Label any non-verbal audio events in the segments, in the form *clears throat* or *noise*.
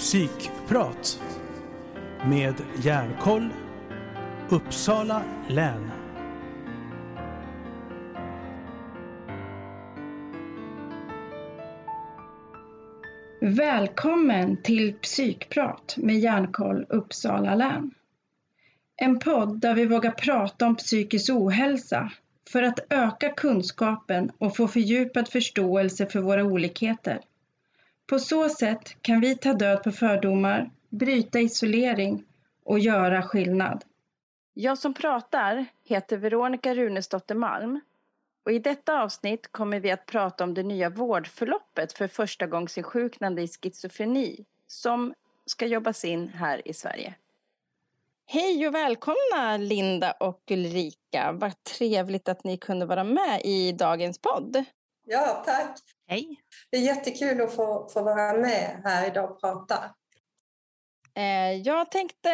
Psykprat med Järnkoll Uppsala län. Välkommen till Psykprat med Järnkoll Uppsala län. En podd där vi vågar prata om psykisk ohälsa för att öka kunskapen och få fördjupad förståelse för våra olikheter. På så sätt kan vi ta död på fördomar, bryta isolering och göra skillnad. Jag som pratar heter Veronica Runesdotter Malm och i detta avsnitt kommer vi att prata om det nya vårdförloppet för förstagångsinsjuknande i schizofreni som ska jobbas in här i Sverige. Hej och välkomna Linda och Ulrika. Vad trevligt att ni kunde vara med i dagens podd. Ja, tack. Hej. Det är jättekul att få, få vara med här idag och prata. Eh, jag tänkte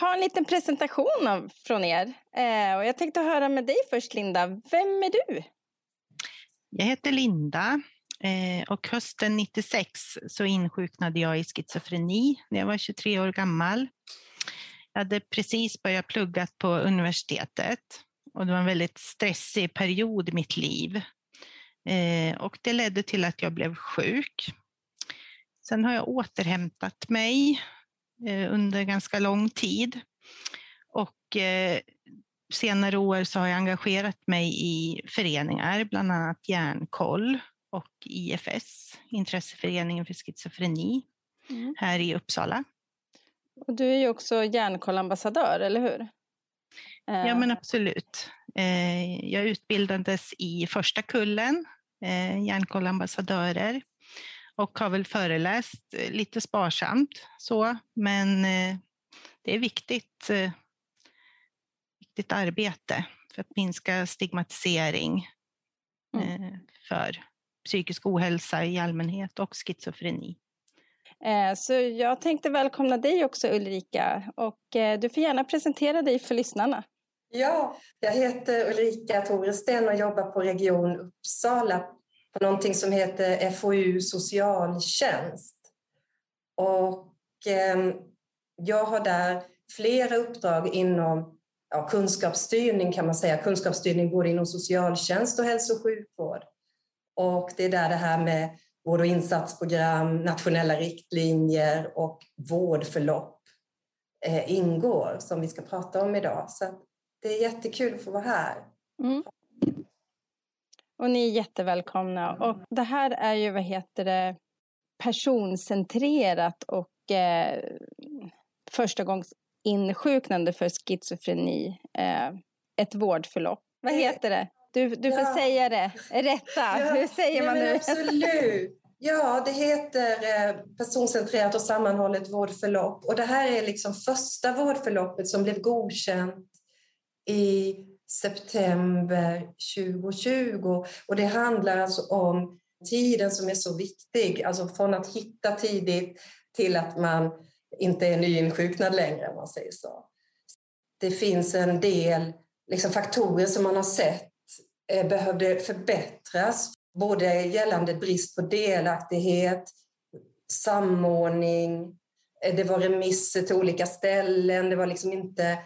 ha en liten presentation av, från er. Eh, och jag tänkte höra med dig först, Linda. Vem är du? Jag heter Linda eh, och hösten 96 så insjuknade jag i schizofreni när jag var 23 år gammal. Jag hade precis börjat plugga på universitetet och det var en väldigt stressig period i mitt liv. Och det ledde till att jag blev sjuk. Sen har jag återhämtat mig under ganska lång tid. Och senare år så har jag engagerat mig i föreningar, bland annat Järnkoll och IFS, Intresseföreningen för schizofreni, mm. här i Uppsala. Och du är ju också Järnkollambassadör, eller hur? Ja, men absolut. Jag utbildades i första kullen Järnkollambassadörer och har väl föreläst lite sparsamt så, men det är viktigt, viktigt arbete för att minska stigmatisering mm. för psykisk ohälsa i allmänhet och schizofreni. Så jag tänkte välkomna dig också Ulrika och du får gärna presentera dig för lyssnarna. Ja, jag heter Ulrika Toresten och jobbar på Region Uppsala på någonting som heter FoU socialtjänst. Och eh, jag har där flera uppdrag inom ja, kunskapsstyrning kan man säga, kunskapsstyrning både inom socialtjänst och hälso och sjukvård. Och det är där det här med vård och insatsprogram, nationella riktlinjer och vårdförlopp eh, ingår som vi ska prata om idag. Så det är jättekul att få vara här. Mm. Och ni är jättevälkomna. Och det här är ju, vad heter det, personcentrerat och eh, första gångs insjuknande för schizofreni. Eh, ett vårdförlopp. Vad heter det? Du, du får ja. säga det. Rätta. Ja. Hur säger man nu? Absolut. Ja, det heter eh, personcentrerat och sammanhållet vårdförlopp. Och det här är liksom första vårdförloppet som blev godkänt i september 2020. Och det handlar alltså om tiden som är så viktig, alltså från att hitta tidigt till att man inte är nyinsjuknad längre, om man säger så. Det finns en del liksom, faktorer som man har sett eh, behövde förbättras, både gällande brist på delaktighet, samordning, eh, det var remisser till olika ställen, det var liksom inte,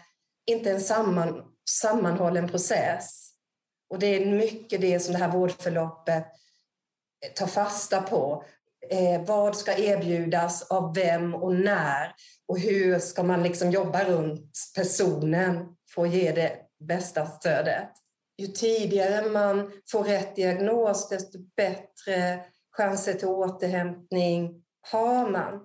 inte en samman, sammanhållen process. Och det är mycket det som det här vårdförloppet eh, tar fasta på. Eh, vad ska erbjudas av vem och när? Och hur ska man liksom jobba runt personen för att ge det bästa stödet? Ju tidigare man får rätt diagnos, desto bättre chanser till återhämtning har man.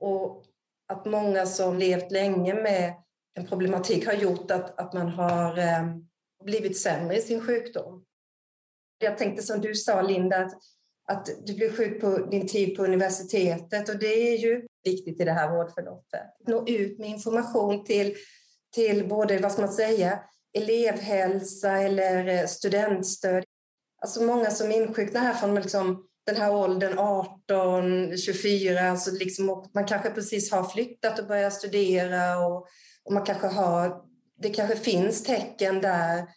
Och att många som levt länge med en problematik har gjort att, att man har eh, blivit sämre i sin sjukdom. Jag tänkte som du sa Linda, att, att du blev sjuk på din tid på universitetet och det är ju viktigt i det här vårdförloppet. Nå ut med information till, till både, vad ska man säga, elevhälsa eller eh, studentstöd. Alltså många som insjuknar här från liksom den här åldern 18, 24, alltså liksom, man kanske precis har flyttat och börjat studera och och man kanske har, det kanske finns tecken där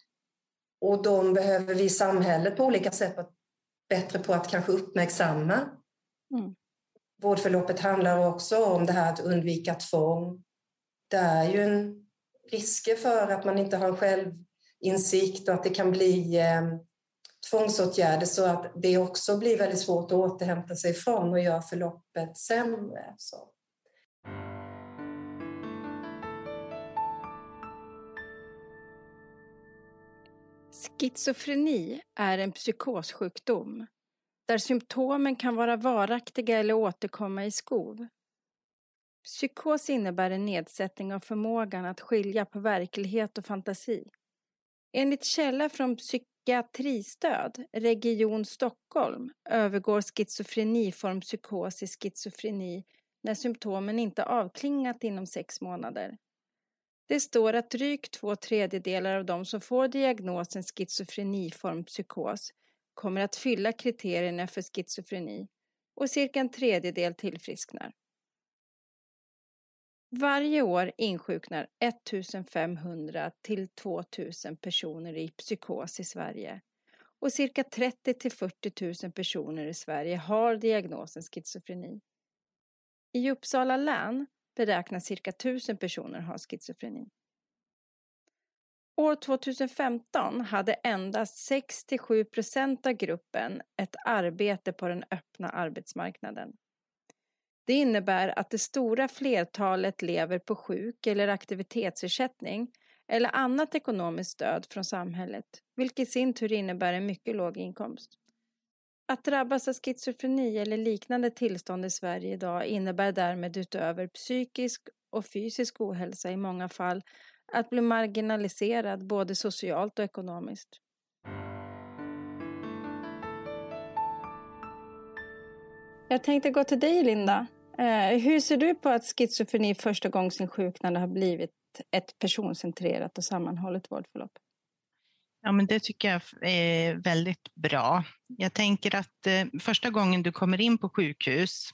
och de behöver vi i samhället på olika sätt vara bättre på att kanske uppmärksamma. Mm. vårdförloppet handlar också om det här att undvika tvång. Det är ju en risker för att man inte har självinsikt och att det kan bli eh, tvångsåtgärder så att det också blir väldigt svårt att återhämta sig från och gör förloppet sämre. Så. Schizofreni är en psykossjukdom där symptomen kan vara varaktiga eller återkomma i skov. Psykos innebär en nedsättning av förmågan att skilja på verklighet och fantasi. Enligt källa från Psykiatristöd, Region Stockholm, övergår schizofreniform psykos i schizofreni när symptomen inte avklingat inom sex månader. Det står att drygt två tredjedelar av de som får diagnosen schizofreniform psykos kommer att fylla kriterierna för schizofreni och cirka en tredjedel tillfrisknar. Varje år insjuknar 1500 till 2000 personer i psykos i Sverige och cirka 30 till 40 000 personer i Sverige har diagnosen schizofreni. I Uppsala län beräknas cirka 1000 personer ha schizofreni. År 2015 hade endast 6-7 procent av gruppen ett arbete på den öppna arbetsmarknaden. Det innebär att det stora flertalet lever på sjuk eller aktivitetsersättning eller annat ekonomiskt stöd från samhället, vilket i sin tur innebär en mycket låg inkomst. Att drabbas av schizofreni eller liknande tillstånd i Sverige idag innebär därmed utöver psykisk och fysisk ohälsa i många fall att bli marginaliserad både socialt och ekonomiskt. Jag tänkte gå till dig Linda. Eh, hur ser du på att schizofreni första gången sin sjuknande har blivit ett personcentrerat och sammanhållet vårdförlopp? Ja, men det tycker jag är väldigt bra. Jag tänker att eh, första gången du kommer in på sjukhus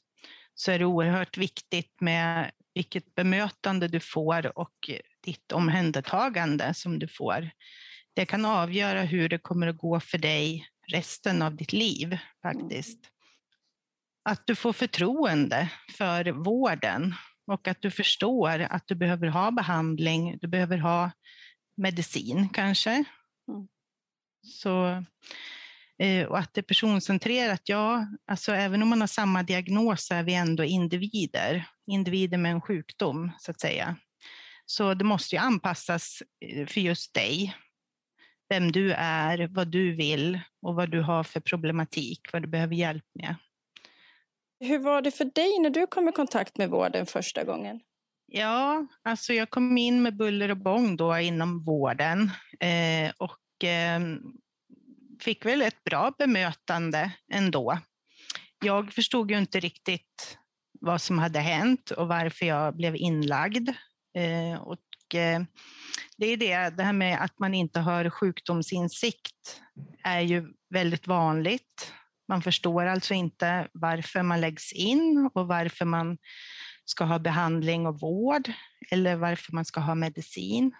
så är det oerhört viktigt med vilket bemötande du får och ditt omhändertagande som du får. Det kan avgöra hur det kommer att gå för dig resten av ditt liv faktiskt att du får förtroende för vården och att du förstår att du behöver ha behandling, du behöver ha medicin kanske. Så, eh, och att det är personcentrerat, ja, alltså även om man har samma diagnos så är vi ändå individer, individer med en sjukdom så att säga. Så det måste ju anpassas eh, för just dig, vem du är, vad du vill och vad du har för problematik, vad du behöver hjälp med. Hur var det för dig när du kom i kontakt med vården första gången? Ja, alltså jag kom in med buller och bång då inom vården eh, och Eh, fick väl ett bra bemötande ändå. Jag förstod ju inte riktigt vad som hade hänt och varför jag blev inlagd. Eh, och, eh, det är det, det här med att man inte har sjukdomsinsikt är ju väldigt vanligt man förstår alltså inte varför man läggs in och varför man ska ha behandling och vård eller varför man ska ha medicin.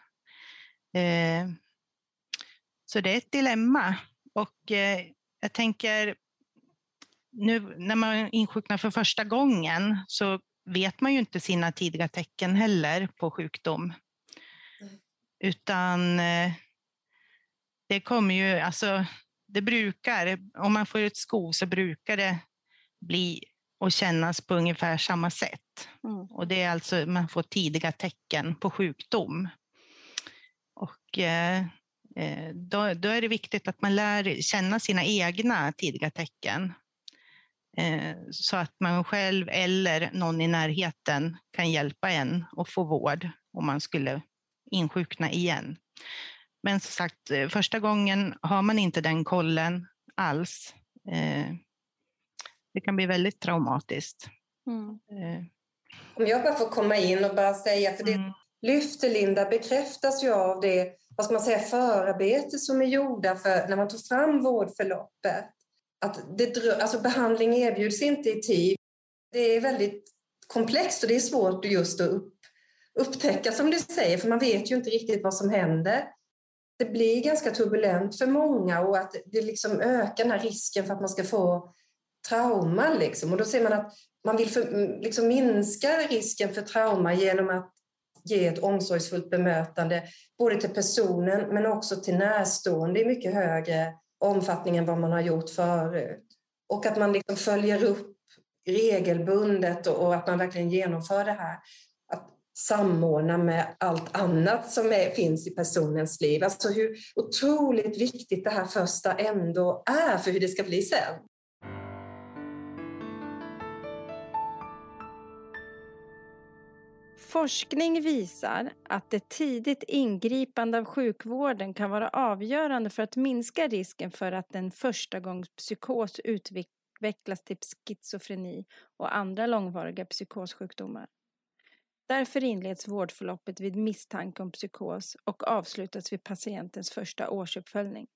Så det är ett dilemma och eh, jag tänker nu när man insjuknar för första gången så vet man ju inte sina tidiga tecken heller på sjukdom. Utan eh, det kommer ju, alltså det brukar, om man får ett skov så brukar det bli och kännas på ungefär samma sätt. Mm. Och det är alltså, man får tidiga tecken på sjukdom. Och eh, då, då, är det viktigt att man lär känna sina egna tidiga tecken. Eh, så att man själv eller någon i närheten kan hjälpa en att få vård om man skulle insjukna igen. Men som sagt, eh, första gången har man inte den kollen alls. Eh, det kan bli väldigt traumatiskt. Mm. Eh. Om jag bara får komma in och bara säga, för det mm lyfter Linda bekräftas ju av det vad ska man säga, förarbete som är gjorda för när man tog fram vårdförloppet. Att det, alltså behandling erbjuds inte i tid. Det är väldigt komplext och det är svårt just att upp, upptäcka som du säger, för man vet ju inte riktigt vad som händer det blir ganska turbulent för många och att det liksom ökar den här risken för att man ska få trauma. Liksom. Och då ser man att man vill för, liksom minska risken för trauma genom att ge ett omsorgsfullt bemötande både till personen men också till närstående i mycket högre omfattning än vad man har gjort förut. Och att man liksom följer upp regelbundet och, att man verkligen genomför det här. Att samordna med allt annat som är, finns i personens liv. Alltså hur otroligt viktigt det här första ändå är för hur det ska bli sen. Forskning visar att ett tidigt ingripande av sjukvården kan vara avgörande för att minska risken för att en förstagångspsykos utvecklas till schizofreni och andra långvariga psykossjukdomar. Därför inleds vårdförloppet vid misstanke om psykos och avslutas vid patientens första årsuppföljning.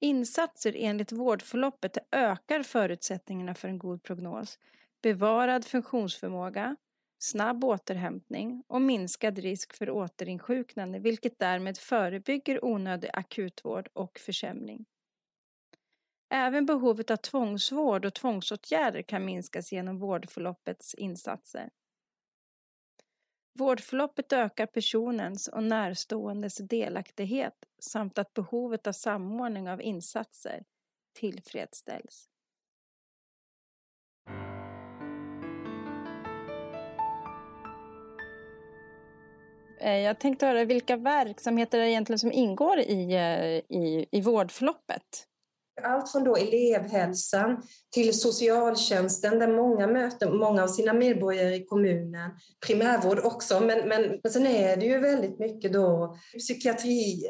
Insatser enligt vårdförloppet ökar förutsättningarna för en god prognos, bevarad funktionsförmåga, snabb återhämtning och minskad risk för återinsjuknande vilket därmed förebygger onödig akutvård och försämring. Även behovet av tvångsvård och tvångsåtgärder kan minskas genom vårdförloppets insatser. Vårdförloppet ökar personens och närståendes delaktighet samt att behovet av samordning av insatser tillfredsställs. Jag tänkte höra vilka verksamheter är egentligen som ingår i, eh, i, i vårdförloppet? Allt från då elevhälsan till socialtjänsten där många möter många av sina medborgare i kommunen. Primärvård också, men, men, men sen är det ju väldigt mycket då psykiatri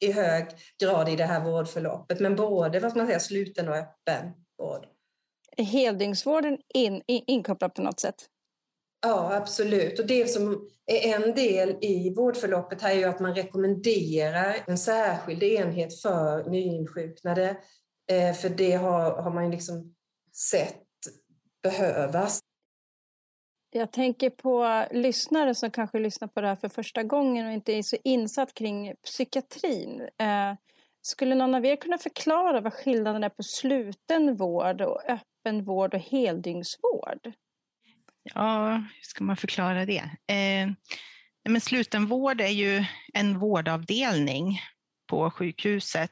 i hög grad i det här vårdförloppet, men både vad man säga, sluten och öppen vård. Är heldygnsvården in, in, inkopplad på något sätt? Ja, absolut. Och det som är en del i vårdförloppet här är ju att man rekommenderar en särskild enhet för nyinsjuknade. Eh, för det har, har man ju liksom sett behövas. Jag tänker på lyssnare som kanske lyssnar på det här för första gången och inte är så insatt kring psykiatrin. Eh, skulle någon av er kunna förklara vad skillnaden är på sluten vård och öppen vård och heldygnsvård? Ja, hur ska man förklara det? Eh, men slutenvård är ju en vårdavdelning på sjukhuset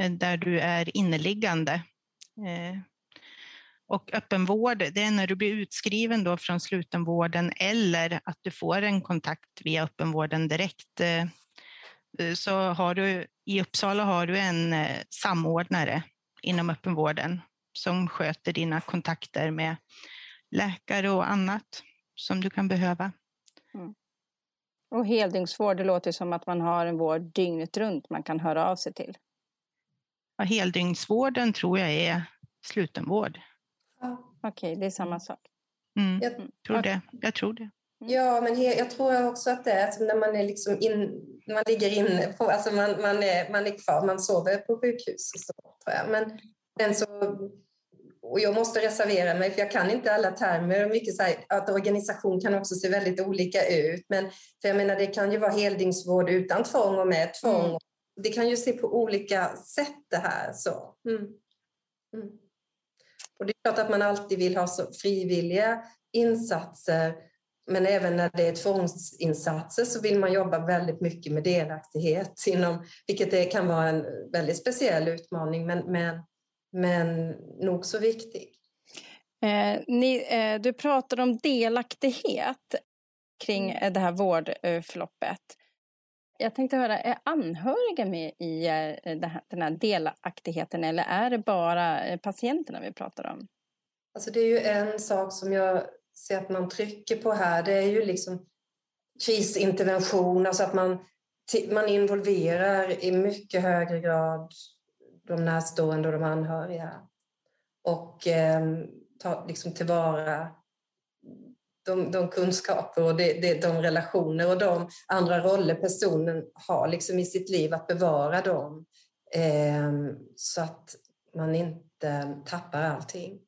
eh, där du är inneliggande. Eh, och öppenvård, det är när du blir utskriven då från slutenvården eller att du får en kontakt via öppenvården direkt. Eh, eh så har du, I Uppsala har du en eh, samordnare inom öppenvården som sköter dina kontakter med läkare och annat som du kan behöva. Mm. Och heldygnsvård, det låter som att man har en vård dygnet runt man kan höra av sig till. Ja, heldygnsvården tror jag är slutenvård. Ja. Okej, okay, det är samma sak. Mm. Jag, tror det. jag tror det. Mm. Ja, men jag tror också att det är alltså när man är liksom in, man ligger inne på, alltså man, man, är, man är kvar, man sover på sjukhus och så, tror jag. Men sen så och jag måste reservera mig för jag kan inte alla termer. Mycket så här, att organisation kan också se väldigt olika ut. Men för jag menar, det kan ju vara heldygnsvård utan tvång och med tvång. Mm. Det kan ju se på olika sätt det här. Så. Mm. Mm. Och det är klart att man alltid vill ha så frivilliga insatser. Men även när det är tvångsinsatser så vill man jobba väldigt mycket med delaktighet, inom, vilket det kan vara en väldigt speciell utmaning. Men, men men nog så viktig. Eh, ni, eh, du pratade om delaktighet kring mm. det här vårdförloppet. Jag tänkte höra, är anhöriga med i eh, den här delaktigheten eller är det bara eh, patienterna vi pratar om? Alltså det är ju en sak som jag ser att man trycker på här, det är ju liksom krisintervention, alltså att man, man involverar i mycket högre grad de närstående och de anhöriga. Och eh, ta liksom tillvara de, de kunskaper och de, de, de relationer och de andra roller personen har liksom i sitt liv, att bevara dem eh, så att man inte tappar allting.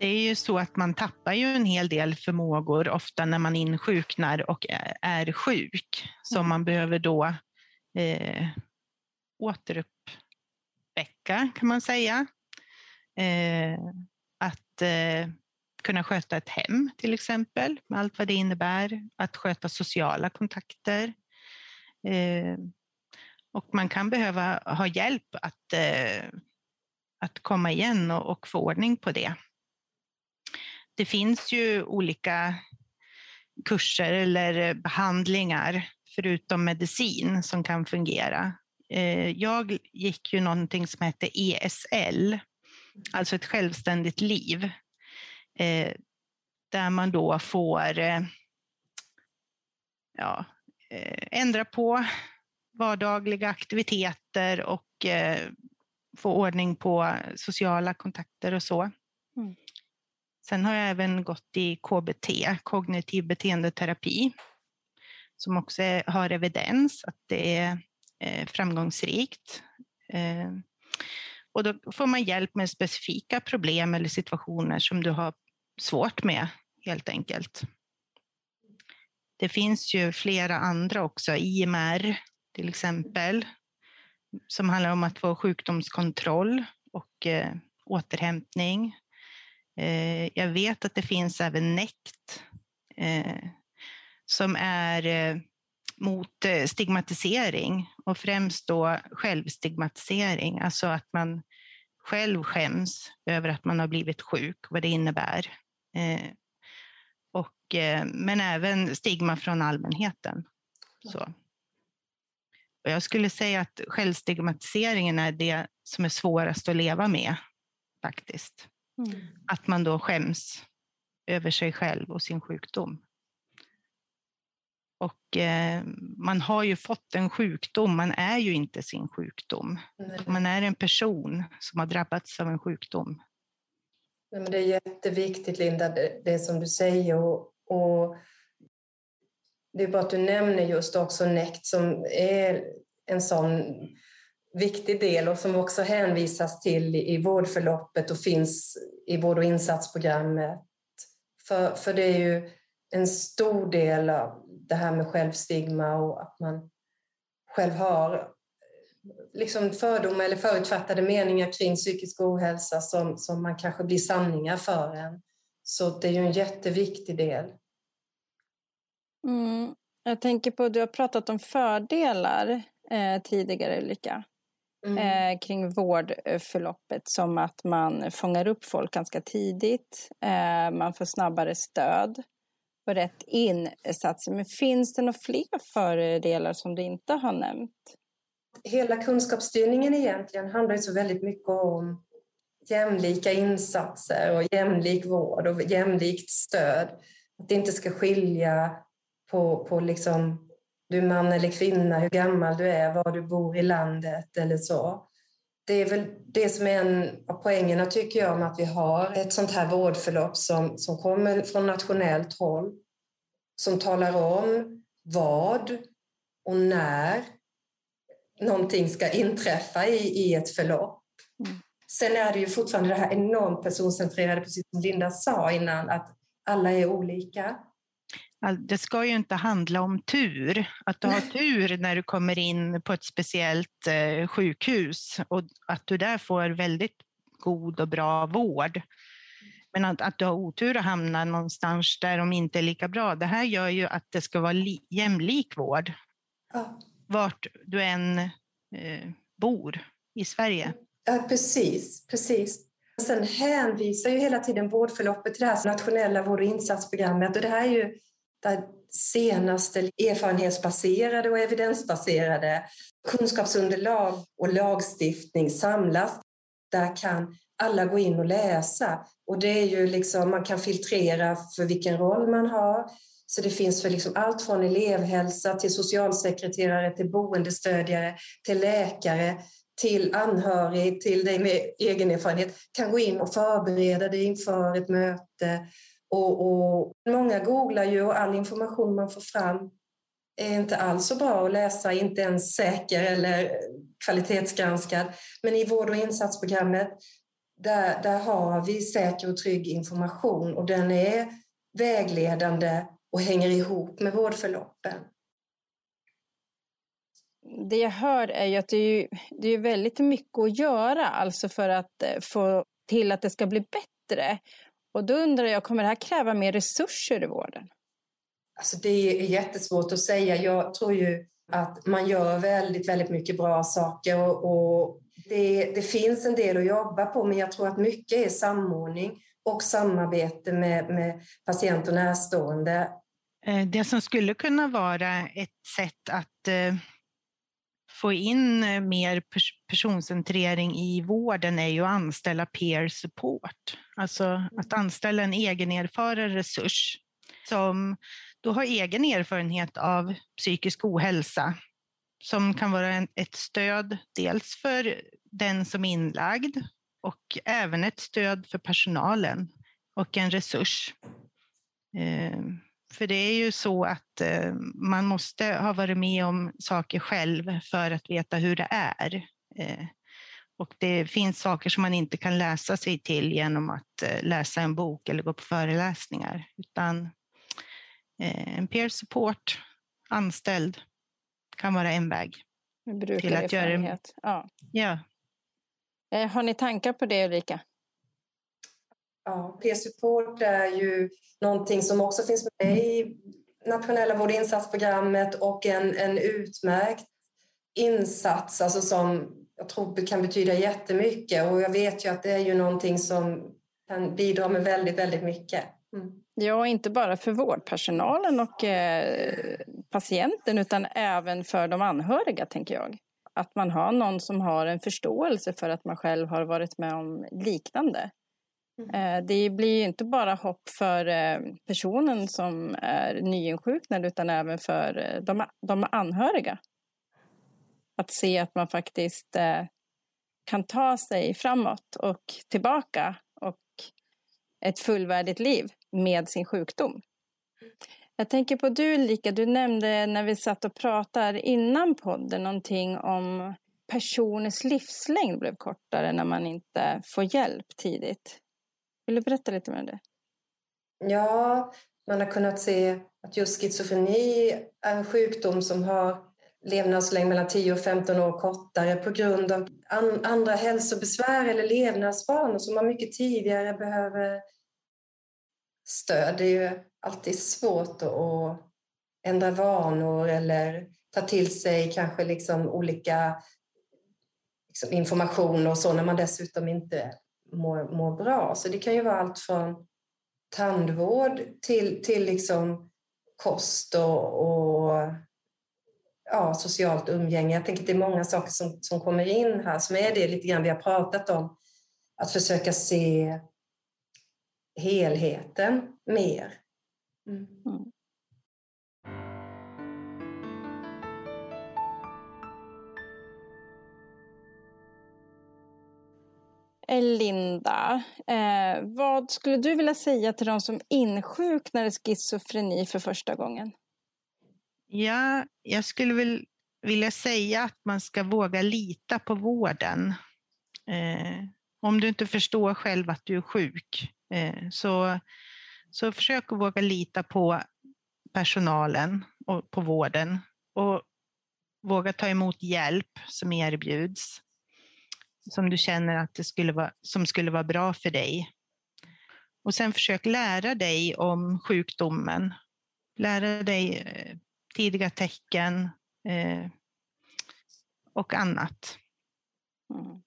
Det är ju så att man tappar ju en hel del förmågor ofta när man insjuknar och är sjuk, som mm. man behöver då eh, återuppväcka kan man säga. Eh, att eh, kunna sköta ett hem till exempel, med allt vad det innebär. Att sköta sociala kontakter. Eh, och man kan behöva ha hjälp att, eh, att komma igen och, och få ordning på det. Det finns ju olika kurser eller behandlingar förutom medicin som kan fungera. Eh, jag gick ju någonting som heter ESL, alltså ett självständigt liv, eh, där man då får eh, ja, ändra på vardagliga aktiviteter och få ordning på sociala kontakter och så. Mm. Sen har jag även gått i KBT, kognitiv beteendeterapi, som också har evidens att det är eh, framgångsrikt. Eh, och då får man hjälp med specifika problem eller situationer som du har svårt med helt enkelt. Det finns ju flera andra också, IMR till exempel, som handlar om att få sjukdomskontroll och eh, återhämtning. Eh, jag vet att det finns även NECT eh, som är eh, mot stigmatisering och främst då självstigmatisering, alltså att man själv skäms över att man har blivit sjuk, vad det innebär. Och, men även stigma från allmänheten. Så. Och jag skulle säga att självstigmatiseringen är det som är svårast att leva med faktiskt. Mm. Att man då skäms över sig själv och sin sjukdom. Och eh, man har ju fått en sjukdom, man är ju inte sin sjukdom. Nej. Man är en person som har drabbats av en sjukdom. Nej, men det är jätteviktigt Linda, det, det som du säger. Och, och, det är bara att du nämner just också NECT som är en sån viktig del och som också hänvisas till i vårdförloppet och finns i vård och insatsprogrammet. För, för det är ju en stor del av det här med självstigma och att man själv har eh, liksom fördomar eller förutfattade meningar kring psykisk ohälsa som, som man kanske blir sanningar för en. Så det är ju en jätteviktig del. Mm. Jag tänker på, du har pratat om fördelar eh, tidigare Ulrika mm. eh, kring vårdförloppet som att man fångar upp folk ganska tidigt, eh, man får snabbare stöd och rätt insatser. Men finns det några fler fördelar som du inte har nämnt? Hela kunskapsstyrningen egentligen handlar ju så väldigt mycket om jämlika insatser och jämlik vård och jämlikt stöd. Att det inte ska skilja på, på liksom du är man eller kvinna, hur gammal du är, var du bor i landet eller så. Det är väl det som är en av poängerna tycker jag med att vi har ett sånt här vårdförlopp som, som kommer från nationellt håll, som talar om vad och när någonting ska inträffa i, i ett förlopp. Mm. Sen är det ju fortfarande det här enormt personcentrerade, precis som Linda sa innan, att alla är olika. Det ska ju inte handla om tur, att du har tur när du kommer in på ett speciellt eh, sjukhus och att du där får väldigt god och bra vård. Men att, att du har otur att hamna någonstans där de inte är lika bra, det här gör ju att det ska vara li, jämlik vård. Ja. Vart du än eh, bor i Sverige. Ja, precis, precis. Sen hänvisar ju hela tiden vårdförloppet till det här nationella vård och insatsprogrammet och det här är ju där senaste erfarenhetsbaserade och evidensbaserade kunskapsunderlag och lagstiftning samlas. Där kan alla gå in och läsa. Och det är ju liksom, man kan filtrera för vilken roll man har. Så det finns för liksom allt från elevhälsa till socialsekreterare, till boendestödjare, till läkare, till anhörig, till dig med egen erfarenhet, kan gå in och förbereda dig inför ett möte och, och, många googlar ju och all information man får fram är inte alls så bra att läsa, inte ens säker eller kvalitetsgranskad. Men i vård och insatsprogrammet, där, där har vi säker och trygg information och den är vägledande och hänger ihop med vårdförloppen. Det jag hör är ju att det är, det är väldigt mycket att göra alltså för att eh, få till att det ska bli bättre. Och då undrar jag, kommer det här kräva mer resurser i vården? Alltså det är jättesvårt att säga. Jag tror ju att man gör väldigt, väldigt mycket bra saker och, och det, det, finns en del att jobba på, men jag tror att mycket är samordning och samarbete med, med patient och närstående. Eh, det som skulle kunna vara ett sätt att eh, få in mer personcentrering i vården är ju att anställa peer support. Alltså att anställa en egenerfaren resurs som då har egen erfarenhet av psykisk ohälsa som kan vara ett stöd dels för den som är inlagd och även ett stöd för personalen och en resurs. Eh, för det är ju så att eh, man måste ha varit med om saker själv för att veta hur det är. Eh, och det finns saker som man inte kan läsa sig till genom att läsa en bok eller gå på föreläsningar, utan en peer support, anställd, kan vara en väg. Till att göra. Ja. ja. Har ni tankar på det Ulrika? Ja, P-support är ju någonting som också finns med i nationella vårdinsatsprogrammet och och en, en utmärkt insats alltså som jag tror kan betyda jättemycket. Och jag vet ju att det är ju någonting som kan bidra med väldigt, väldigt mycket. Mm. Ja, inte bara för vårdpersonalen och eh, patienten utan även för de anhöriga, tänker jag. Att man har någon som har en förståelse för att man själv har varit med om liknande. Mm. Eh, det blir ju inte bara hopp för eh, personen som är nyinsjuknad utan även för eh, de, de anhöriga. Att se att man faktiskt kan ta sig framåt och tillbaka och ett fullvärdigt liv med sin sjukdom. Jag tänker på du Ulrika, du nämnde när vi satt och pratade innan podden någonting om personers livslängd blev kortare när man inte får hjälp tidigt. Vill du berätta lite mer om det? Ja, man har kunnat se att just schizofreni är en sjukdom som har levnadslängd mellan 10 och 15 år kortare på grund av an andra hälsobesvär eller levnadsvanor som man mycket tidigare behöver stöd. Det är ju alltid svårt att ändra vanor eller ta till sig kanske liksom olika liksom information och så när man dessutom inte mår, mår bra. Så det kan ju vara allt från tandvård till, till liksom kost och, och ja, socialt umgänge. Jag tänker att det är många saker som, som kommer in här som är det lite grann vi har pratat om. Att försöka se helheten mer. Mm. mm. Eh, Linda, eh, vad skulle du vilja säga till de som insjuknar i schizofreni för första gången? Ja, jag skulle väl vilja säga att man ska våga lita på vården. Eh, om du inte förstår själv att du är sjuk, eh, så, så försök att våga lita på personalen och på vården och våga ta emot hjälp som erbjuds som du känner att det skulle vara, som skulle vara bra för dig. Och sen försök lära dig om sjukdomen. Lära dig eh, tidiga tecken eh, och annat. Mm.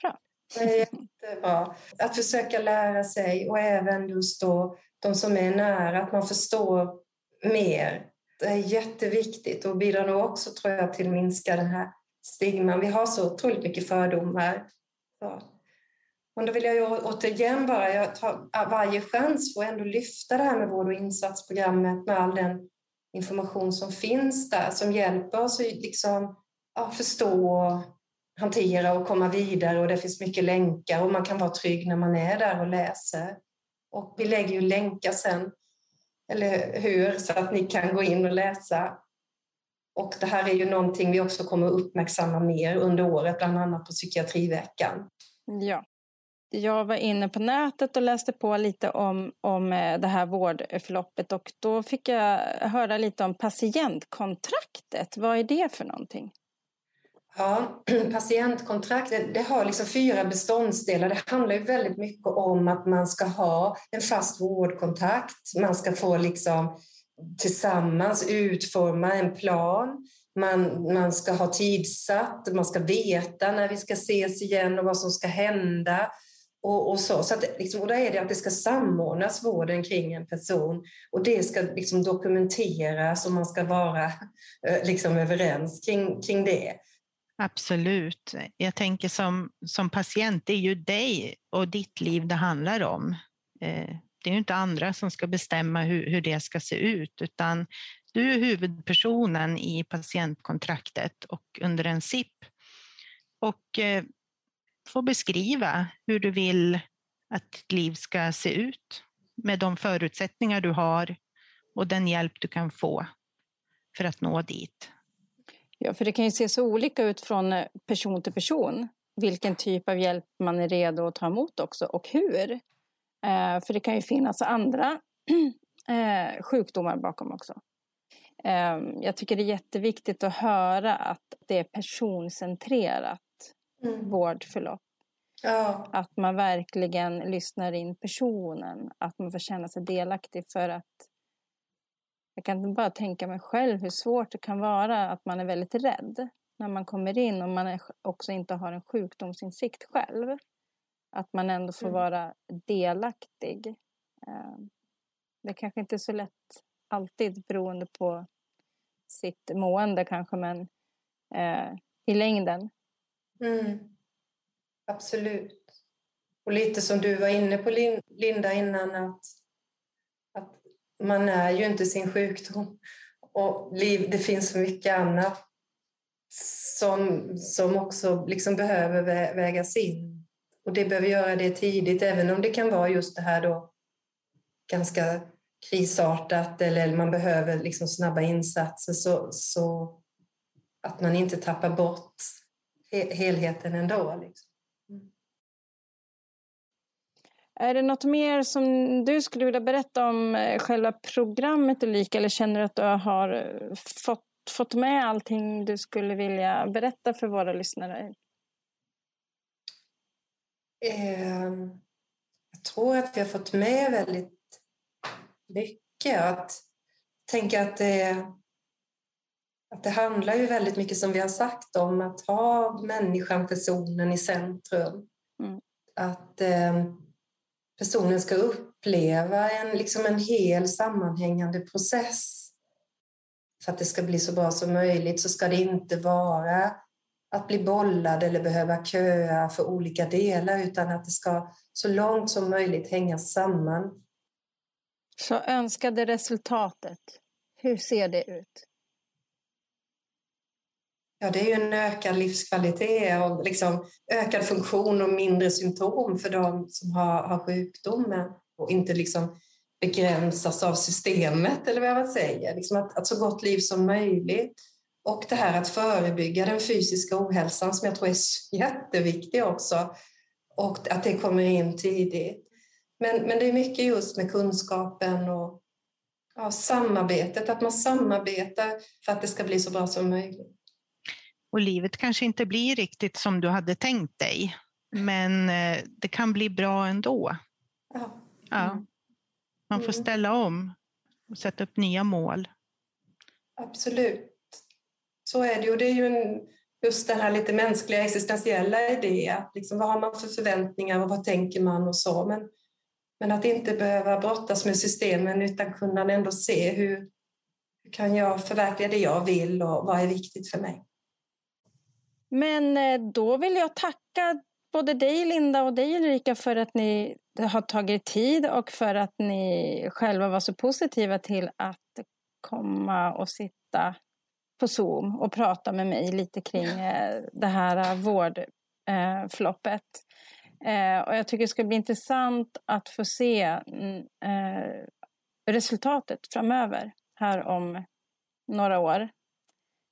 Bra. Det är jättebra. Att försöka lära sig och även just då de som är nära, att man förstår mer. Det är jätteviktigt och bidrar nog också tror jag till att minska den här stigman. Vi har så otroligt mycket fördomar. Så. Och då vill jag ju återigen bara jag tar varje chans för att ändå lyfta det här med vård och insatsprogrammet med all den information som finns där som hjälper oss att liksom, ja, förstå, hantera och komma vidare. Och det finns mycket länkar och man kan vara trygg när man är där och läser. Och vi lägger ju länkar sen, eller hur, så att ni kan gå in och läsa och det här är ju någonting vi också kommer att uppmärksamma mer under året, bland annat på psykiatriveckan. Ja. Jag var inne på nätet och läste på lite om, om eh, det här vårdförloppet och då fick jag höra lite om patientkontraktet. Vad är det för någonting? Ja, *clears throat* patientkontraktet det har liksom fyra beståndsdelar. Det handlar ju väldigt mycket om att man ska ha en fast vårdkontakt. Man ska få liksom tillsammans utforma en plan. Man, man ska ha tidsatt, man ska veta när vi ska ses igen och vad som ska hända. Och, och så. så att, liksom, och då är det att det ska samordnas, vården kring en person. Och det ska liksom dokumenteras och man ska vara eh, liksom, överens kring, kring det. Absolut. Jag tänker som, som patient, det är ju dig och ditt liv det handlar om. Eh, det är ju inte andra som ska bestämma hur, hur det ska se ut, utan du är huvudpersonen i patientkontraktet och under en SIP. Och eh, får beskriva hur du vill att ditt liv ska se ut med de förutsättningar du har och den hjälp du kan få för att nå dit. Ja, för det kan ju se så olika ut från eh, person till person vilken typ av hjälp man är redo att ta emot också och hur. Eh, för det kan ju finnas andra *clears throat* eh, sjukdomar bakom också. Eh, jag tycker det är jätteviktigt att höra att det är personcentrerat mm. vårdförlopp. Ja. Att man verkligen lyssnar in personen, att man får känna sig delaktig för att jag kan bara tänka mig själv hur svårt det kan vara att man är väldigt rädd när man kommer in och man också inte har en sjukdomsinsikt själv. Att man ändå får mm. vara delaktig. Ehm, det kanske inte är så lätt alltid beroende på sitt mående kanske men eh, i längden. Mm. Absolut. Och lite som du var inne på Linda innan att man är ju inte sin sjukdom. Och liv, det finns så mycket annat som, som också liksom behöver vägas in. Och det behöver göra det tidigt, även om det kan vara just det här då ganska krisartat eller man behöver liksom snabba insatser så, så att man inte tappar bort helheten ändå. Liksom. Mm. Är det något mer som du skulle vilja berätta om eh, själva programmet Ulrika eller känner du att du har eh, fått, fått med allting du skulle vilja berätta för våra lyssnare? Ehm, jag tror att vi har fått med väldigt mycket. Att tänka att det, att det handlar ju väldigt mycket som vi har sagt om att ha människan, personen i centrum. Mm. Att eh, personen ska uppleva en, liksom en hel sammanhängande process. För att det ska bli så bra som möjligt så ska det inte vara att bli bollad eller behöva köa för olika delar utan att det ska så långt som möjligt hänga samman. Så önskade resultatet, hur ser det ut? Ja, det är ju en ökad livskvalitet och liksom ökad funktion och mindre symptom för de som har, har sjukdomen och inte liksom begränsas av systemet eller vad jag säger. Liksom att, att så gott liv som möjligt. Och det här att förebygga den fysiska ohälsan som jag tror är jätteviktig också och att det kommer in tidigt. Men, men det är mycket just med kunskapen och ja, samarbetet, att man samarbetar för att det ska bli så bra som möjligt. Och livet kanske inte blir riktigt som du hade tänkt dig, men eh, det kan bli bra ändå. Ja. ja. Mm. Man får mm. ställa om och sätta upp nya mål. Absolut. Så är det. Och det är ju en, just den här lite mänskliga existentiella idén. Liksom, vad har man för förväntningar och vad tänker man och så. Men, men att inte behöva brottas med systemen utan kunna ändå se hur, hur kan jag förverkliga det jag vill och vad är viktigt för mig. Men eh, då vill jag tacka både dig Linda och dig Ulrika för att ni har tagit tid och för att ni själva var så positiva till att komma och sitta på Zoom och prata med mig lite kring eh, det här vårdförloppet. Eh, och jag tycker det ska bli intressant att få se mm, resultatet framöver här om några år.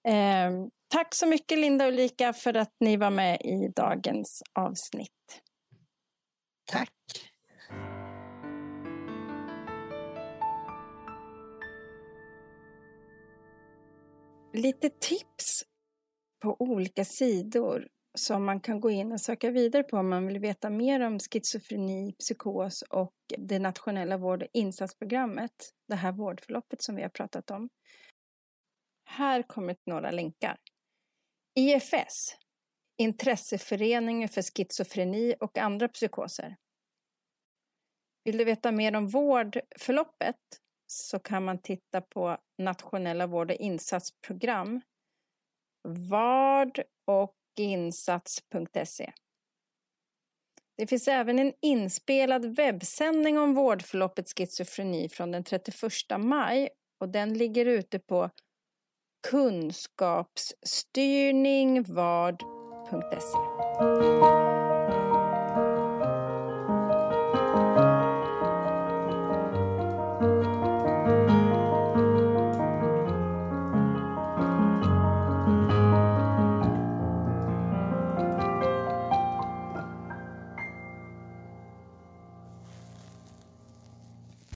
Eh, tack så mycket Linda och Ulrika för att ni var med i dagens avsnitt. Tack. Lite tips på olika sidor som man kan gå in och söka vidare på om man vill veta mer om schizofreni, psykos och det nationella vård och insatsprogrammet, det här vårdförloppet som vi har pratat om. Här kommer några länkar. IFS, Intresseföreningen för schizofreni och andra psykoser. Vill du veta mer om vårdförloppet så kan man titta på nationella vård och insatsprogram, VARD och insats.se. Det finns även en inspelad webbsändning om vårdförloppet schizofreni från den 31 maj och den ligger ute på kunskapsstyrningvard.se.